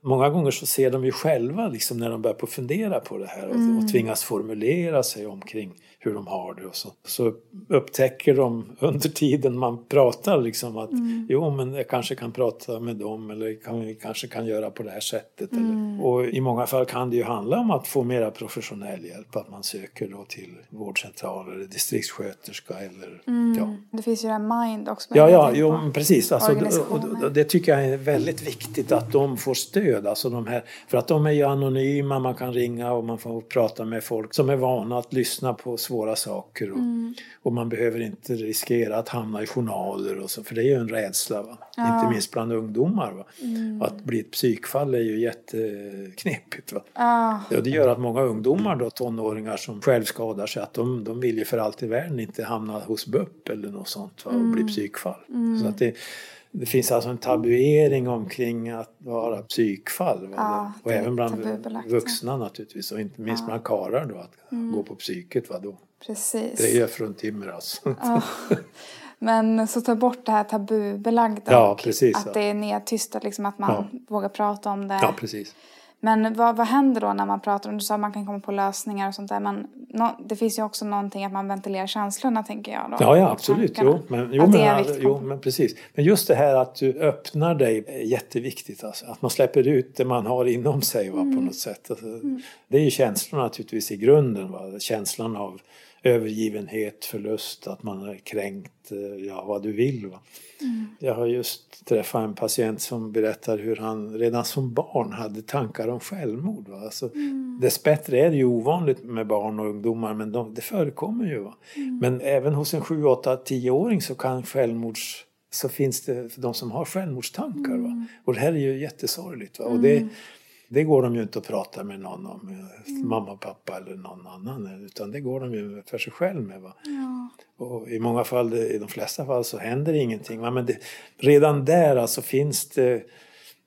Många gånger så ser de ju själva liksom när de börjar på fundera på det här och, och tvingas formulera sig omkring hur de har det. Och så, så upptäcker de under tiden man pratar liksom att jo men jag kanske kan prata med dem eller kan, vi kanske kan göra på det här sättet. Eller, och i många fall kan det ju handla om att få mera professionell hjälp. Att man söker då till vårdcentral eller distriktssköterska eller ja. det finns ju det här Mind också. Ja, ja jo, precis. Alltså, och, och, det tycker jag är väldigt viktigt att de får stöd. Alltså de här, för att de är ju anonyma, man kan ringa och man får prata med folk som är vana att lyssna på svåra saker. Och, Mm. och man behöver inte riskera att hamna i journaler och så, för det är ju en rädsla. Va? Inte minst bland ungdomar. Va? Mm. Att bli ett psykfall är ju jätteknepigt. Va? Ja, Och det gör att många ungdomar, då, tonåringar som självskadar sig, att de, de vill ju för allt i världen inte hamna hos BUP eller något sånt va, och Mm. bli psykfall. Så att det, det finns alltså en tabuering omkring att vara psykfall. Ja, och även bland vuxna naturligtvis och inte minst bland karlar då, att Mm. gå på psyket. Va, då. precis. Det är ju fruntimmer alltså. Ja. Men så ta bort det här tabubelagda. Ja, precis, Att ja. det är nedtystat, liksom att man vågar prata om det. Ja, precis. Men vad, vad händer då när man pratar om, du sa att man kan komma på lösningar och sånt där. Men nå- det finns ju också någonting att man ventilerar känslorna tänker jag då. Ja, ja absolut. Jo men, jo, men, jo, men precis. Men just det här att du öppnar dig är jätteviktigt. Alltså. Att man släpper ut det man har inom sig va, Mm. på något sätt. Alltså, Det är ju känslorna naturligtvis i grunden. Va? Känslan av övergivenhet, förlust, att man är kränkt, eh, ja vad du vill. Va? Mm. Jag har just träffat en patient som berättar hur han redan som barn hade tankar om självmord. Va? Alltså, Mm. Dessbättre är det ju ovanligt med barn och ungdomar men de, det förekommer ju. Va? Mm. Men även hos en 7, 8, 10-åring så kan självmords så finns det de som har självmordstankar. Mm. Va? Och det här är ju jättesorgligt. Va? Och det, det går de ju inte att prata med någon om, eh, Mm. mamma, pappa eller någon annan. Utan det går de ju för sig själv med. Va? Ja. Och i många fall, i de flesta fall så händer ingenting. Va? Men det, redan där alltså finns det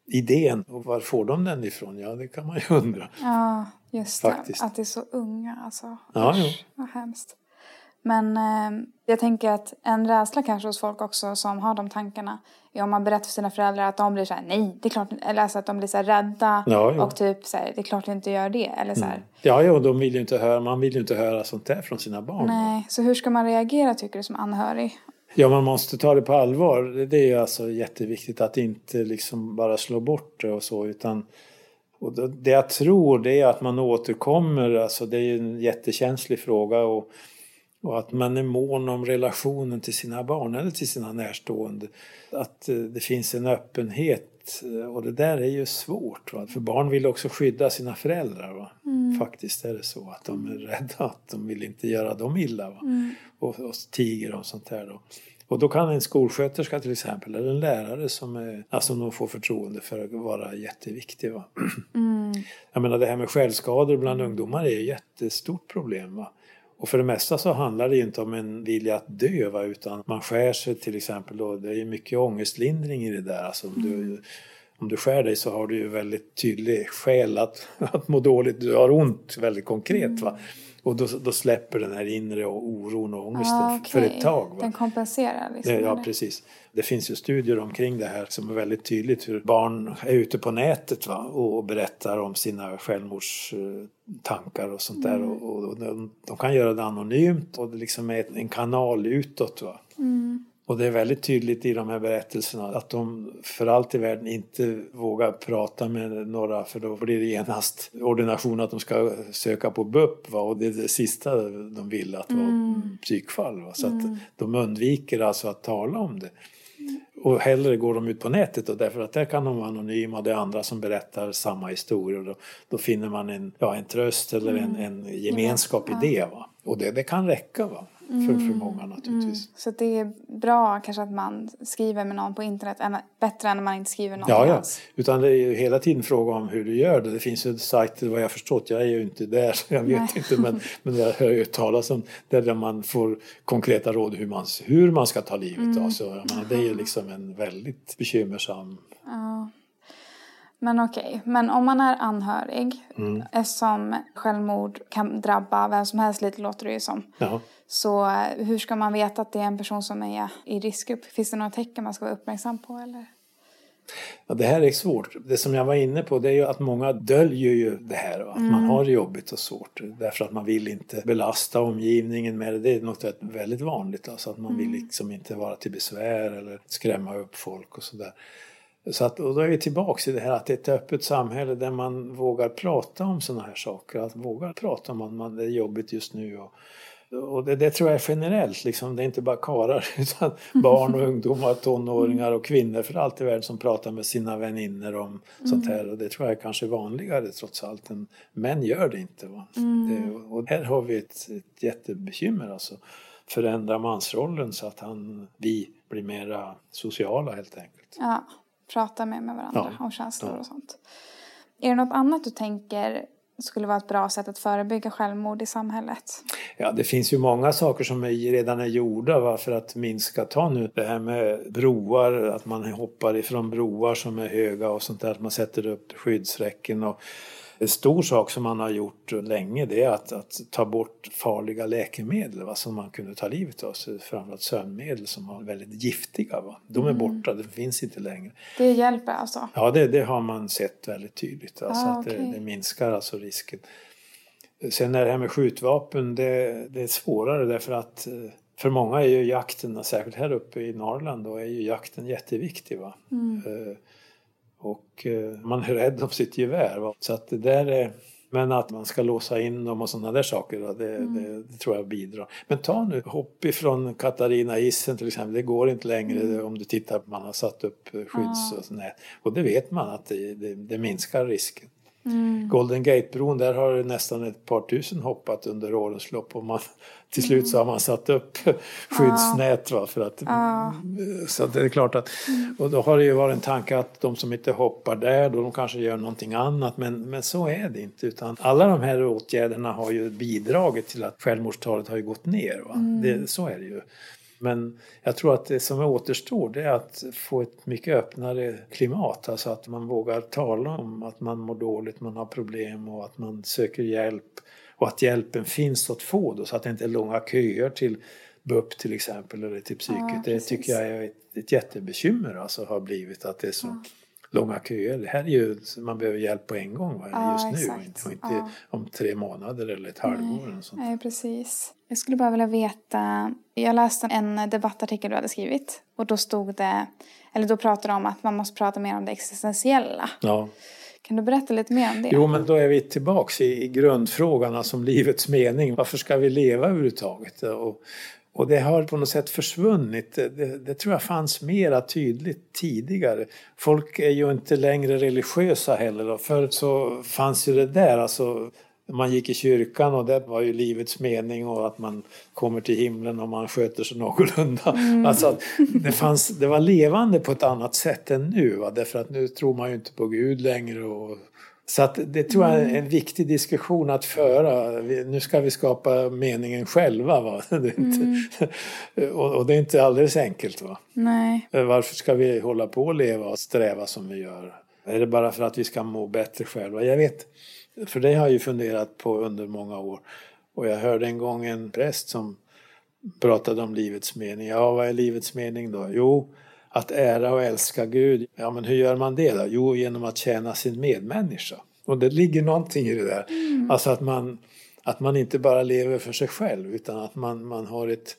idén. Och var får de den ifrån? Ja, det kan man ju undra. Ja, just Faktiskt. det. Att det är så unga. Alltså. Ja, Usch, jo. Vad hemskt. Men eh, jag tänker att en rädsla kanske hos folk också som har de tankarna är om man berättar för sina föräldrar att de blir så här, nej, det är klart, eller alltså att de blir så här rädda Ja, jo. och typ så här, det är klart jag inte gör det. Eller så här, Ja, ja, de vill ju inte höra, man vill ju inte höra sånt där från sina barn. nej. Så hur ska man reagera tycker du som anhörig? Ja, man måste ta det på allvar. Det- är alltså jätteviktigt att inte liksom bara slå bort det och så utan och det det jag tror det är att man återkommer, alltså det är ju en jättekänslig fråga och, och att man är mån om relationen till sina barn eller till sina närstående. Att eh, det finns en öppenhet eh, och det där är ju svårt. Va? För barn vill också skydda sina föräldrar. Va? Faktiskt är det så att de är rädda, att de vill inte göra dem illa. Va? Och, och tiger om sånt här. Då. Och då kan en skolsköterska till exempel, eller en lärare som är, alltså de får förtroende för att vara jätteviktig. Va? Jag menar det här med självskador bland ungdomar är ett jättestort problem. Va? Och för det mesta så handlar det inte om en vilja att dö va? utan man skär sig till exempel då, det är mycket ångestlindring i det där. Alltså om, du, om du skär dig så har du ju väldigt tydlig skäl att, att må dåligt, du har ont väldigt konkret. Va? Och då, då släpper den här inre oron och ångesten Ah, för okej. ett tag. Va? Den kompenserar liksom. Det, ja, eller? precis. Det finns ju studier omkring det här som är väldigt tydligt hur barn är ute på nätet va? Och, berättar om sina självmordstankar och sånt där. Och, och de, de kan göra det anonymt och det liksom är en kanal utåt. Va? Och det är väldigt tydligt i de här berättelserna att de för allt i världen inte vågar prata med några för då blir det genast ordination att de ska söka på BUP. Va? Och det är det sista de vill att vara psykfall. Va? Så att de undviker alltså att tala om det. Och hellre går de ut på nätet då, därför att där kan de vara anonyma och det är andra som berättar samma historier. Och då, då finner man en, ja, en tröst eller en, en gemenskap i det. Va? Och det, det kan räcka va? För, för många naturligtvis. Så det är bra kanske att man skriver med någon på internet, än, bättre än att man inte skriver någonting Ja, ja. alls. Utan det är ju hela tiden fråga om hur du gör det. Det finns ju sajter, vad jag förstått, jag är ju inte där, så jag vet Nej. inte, men, men jag hör ju talas om där, man får konkreta råd hur man, hur man ska ta livet av sig. Det är ju liksom en väldigt bekymmersam... Ja. Men okej, men om man är anhörig, Mm. eftersom självmord kan drabba vem som helst lite låter det ju som. Ja. Så eh, hur ska man veta att det är en person som är i riskgrupp? Finns det några tecken man ska vara uppmärksam på eller? Ja, det här är svårt. Det som jag var inne på det är ju att många döljer ju det här. Att man har det jobbigt och svårt. Därför att man vill inte belasta omgivningen med det. Det är något väldigt vanligt. Alltså att man vill liksom inte vara till besvär eller skrämma upp folk och sådär. Så att, och då är vi tillbaks i det här att det är ett öppet samhälle där man vågar prata om sådana här saker. Att våga prata om att man, det är jobbigt just nu. Och, och det, det tror jag är generellt, liksom. det är inte bara karlar utan barn och ungdomar, tonåringar och kvinnor för allt i världen som pratar med sina vänner om sånt här. Och det tror jag är kanske vanligare trots allt än män gör det inte. Va? Det, och här har vi ett, ett jättebekymmer alltså. Förändra mansrollen så att han, vi blir mera sociala helt enkelt. Ja, prata med, med varandra Ja, om känslor ja. och sånt. Är det något annat du tänker skulle vara ett bra sätt att förebygga självmord i samhället? Ja, det finns ju många saker som är, redan är gjorda va, för att minska. Ta nu det här med broar, att man hoppar ifrån broar som är höga och sånt där. Att man sätter upp skyddsräcken och en stor sak som man har gjort länge det är att, att ta bort farliga läkemedel va, som man kunde ta livet av sig. Framförallt sömnmedel som var väldigt giftiga. Va. De är mm. borta, de finns inte längre. Det hjälper alltså? Ja, det, det har man sett väldigt tydligt. Alltså ah, att det, det, minskar alltså risken. Sen är det här med skjutvapen, det, det är svårare därför att eh, för många är ju jakten, särskilt här uppe i Norrland, då är ju jakten jätteviktig. Va? Mm. Och uh, man är rädd om sitt gevär. Så att det där är, men att man ska låsa in dem och sådana där saker? Det, mm. det, det, tror jag bidrar. Men ta nu hopp ifrån Katarina isen till exempel, det går inte längre mm. om du tittar på man har satt upp skydds och sådär. Och det vet man att det, det minskar risken. Mm. Golden Gate-bron, där har nästan ett par tusen hoppat under årens lopp och man, till slut så har man satt upp skyddsnät. Va, för att, ah. Så det är klart att, mm. och då har det ju varit en tanke att de som inte hoppar där, då de kanske gör någonting annat, men, men så är det inte. Utan alla de här åtgärderna har ju bidragit till att självmordstalet har gått ner. Va? Mm. Det, så är det ju. Men jag tror att det som återstår det är att få ett mycket öppnare klimat. Alltså att man vågar tala om att man mår dåligt, man har problem och att man söker hjälp. Och att hjälpen finns att få då, så att det inte är långa köer till BUP till exempel eller till psyket. Ja, det tycker jag är ett, ett jättebekymmer alltså har blivit att det är så ja långa köer. Det här är ju, man behöver hjälp på en gång ja, just nu inte, och inte ja. om tre månader eller ett halvår. Nej, sånt. Nej, precis. Jag skulle bara vilja veta, jag läste en debattartikel du hade skrivit och då stod det, eller då pratade du om att man måste prata mer om det existentiella. Ja. Kan du berätta lite mer om det? Jo, men då är vi tillbaks i, i grundfrågan, alltså om livets mening. Varför ska vi leva överhuvudtaget? Och och det har på något sätt försvunnit. Det, det, tror jag fanns mera tydligt tidigare. Folk är ju inte längre religiösa heller. Förr så fanns ju det där, alltså man gick i kyrkan och det var ju livets mening och att man kommer till himlen om man sköter sig någorlunda. Mm. Alltså, det, fanns, det var levande på ett annat sätt än nu. Va? Därför att nu tror man ju inte på Gud längre och så att det tror jag är mm. en viktig diskussion att föra. Nu ska vi skapa meningen själva. Va? Mm. och, det är inte alldeles enkelt. Va? Nej. Varför ska vi hålla på och leva och sträva som vi gör? Är det bara för att vi ska må bättre själva? Jag vet, för det har jag ju funderat på under många år. Och jag hörde en gång en präst som pratade om livets mening. Ja, vad är livets mening då? Jo, att ära och älska Gud, ja men hur gör man det då? Jo, genom att tjäna sin medmänniska. Och det ligger någonting i det där. Mm. Alltså att man, att man inte bara lever för sig själv utan att man, man har ett...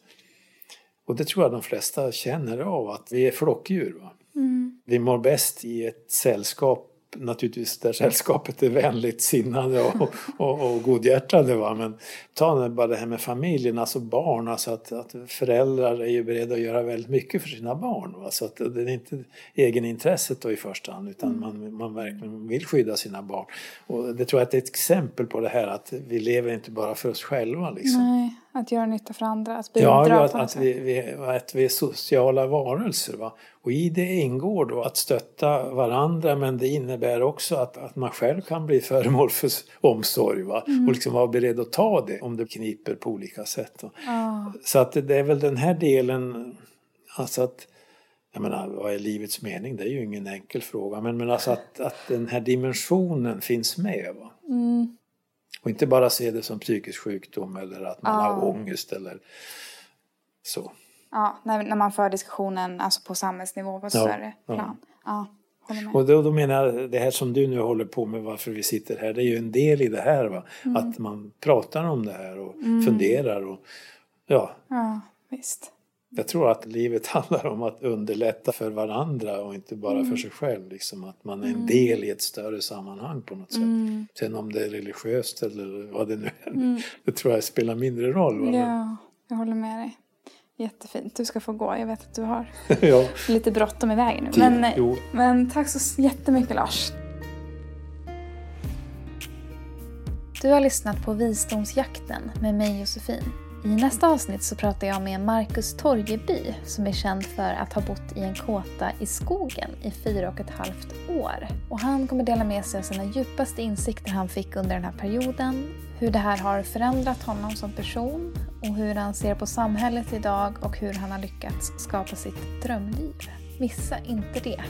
Och det tror jag de flesta känner av, att vi är flockdjur. Mm. Vi mår bäst i ett sällskap naturligtvis där sällskapet är vänligt sinnade och, och, och godhjärtade. Va? Men ta bara det här med familjen, alltså barn, alltså att, att föräldrar är ju beredda att göra väldigt mycket för sina barn. Va? Så att det är inte egenintresset då i första hand utan mm. man, man verkligen vill skydda sina barn. Och det tror jag är ett exempel på det här att vi lever inte bara för oss själva. Liksom. Nej. Att göra nytta för andra, att bidra ja, att, att, vi, vi, att vi är sociala varelser. Va? Och i det ingår då att stötta varandra men det innebär också att, att man själv kan bli föremål för omsorg va? Mm. och liksom vara beredd att ta det om det kniper på olika sätt. Oh. Så att det är väl den här delen, alltså att jag menar, vad är livets mening? Det är ju ingen enkel fråga. Men, men alltså att, att den här dimensionen finns med. Va? Mm. Och inte bara se det som psykisk sjukdom eller att man ja. har ångest eller så. Ja, när, när man för diskussionen alltså på samhällsnivå på ett ja, större plan. Ja. Och då, då menar jag, det här som du nu håller på med, varför vi sitter här, det är ju en del i det här. Va? Mm. Att man pratar om det här och mm. funderar. Och, ja. ja, visst. Jag tror att livet handlar om att underlätta för varandra och inte bara mm. för sig själv. Liksom att man är en mm. del i ett större sammanhang på något sätt. Mm. Sen om det är religiöst eller vad det nu är, mm. det tror jag spelar mindre roll. Va? Ja, jag håller med dig. Jättefint. Du ska få gå. Jag vet att du har ja. lite bråttom i vägen nu. Men, men tack så jättemycket Lars. Du har lyssnat på Visdomsjakten med mig Josefin. I nästa avsnitt så pratar jag med Marcus Torgeby som är känd för att ha bott i en kåta i skogen i fyra och ett halvt år. Och han kommer dela med sig av sina djupaste insikter han fick under den här perioden, hur det här har förändrat honom som person och hur han ser på samhället idag och hur han har lyckats skapa sitt drömliv. Missa inte det!